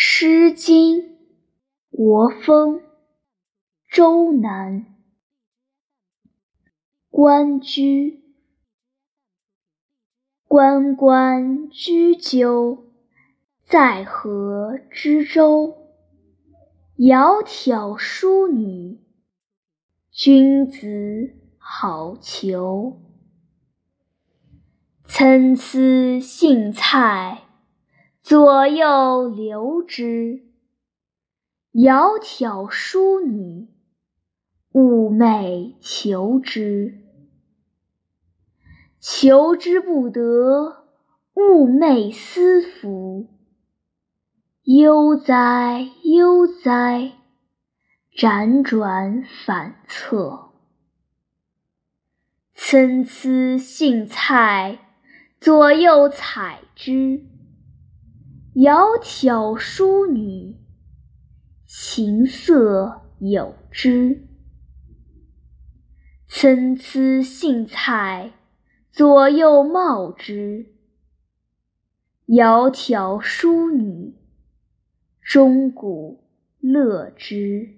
诗经·国风·周南。关雎，关关雎鸠，在河之洲。窈窕淑女，君子好逑。参差荇菜。左右流之，窈窕淑女，寤寐求之。求之不得，寤寐思服。悠哉悠哉，辗转反侧。参差荇菜，左右采之。窈窕淑女，琴瑟友之。参差荇菜，左右之。窈窕淑女，钟鼓乐之。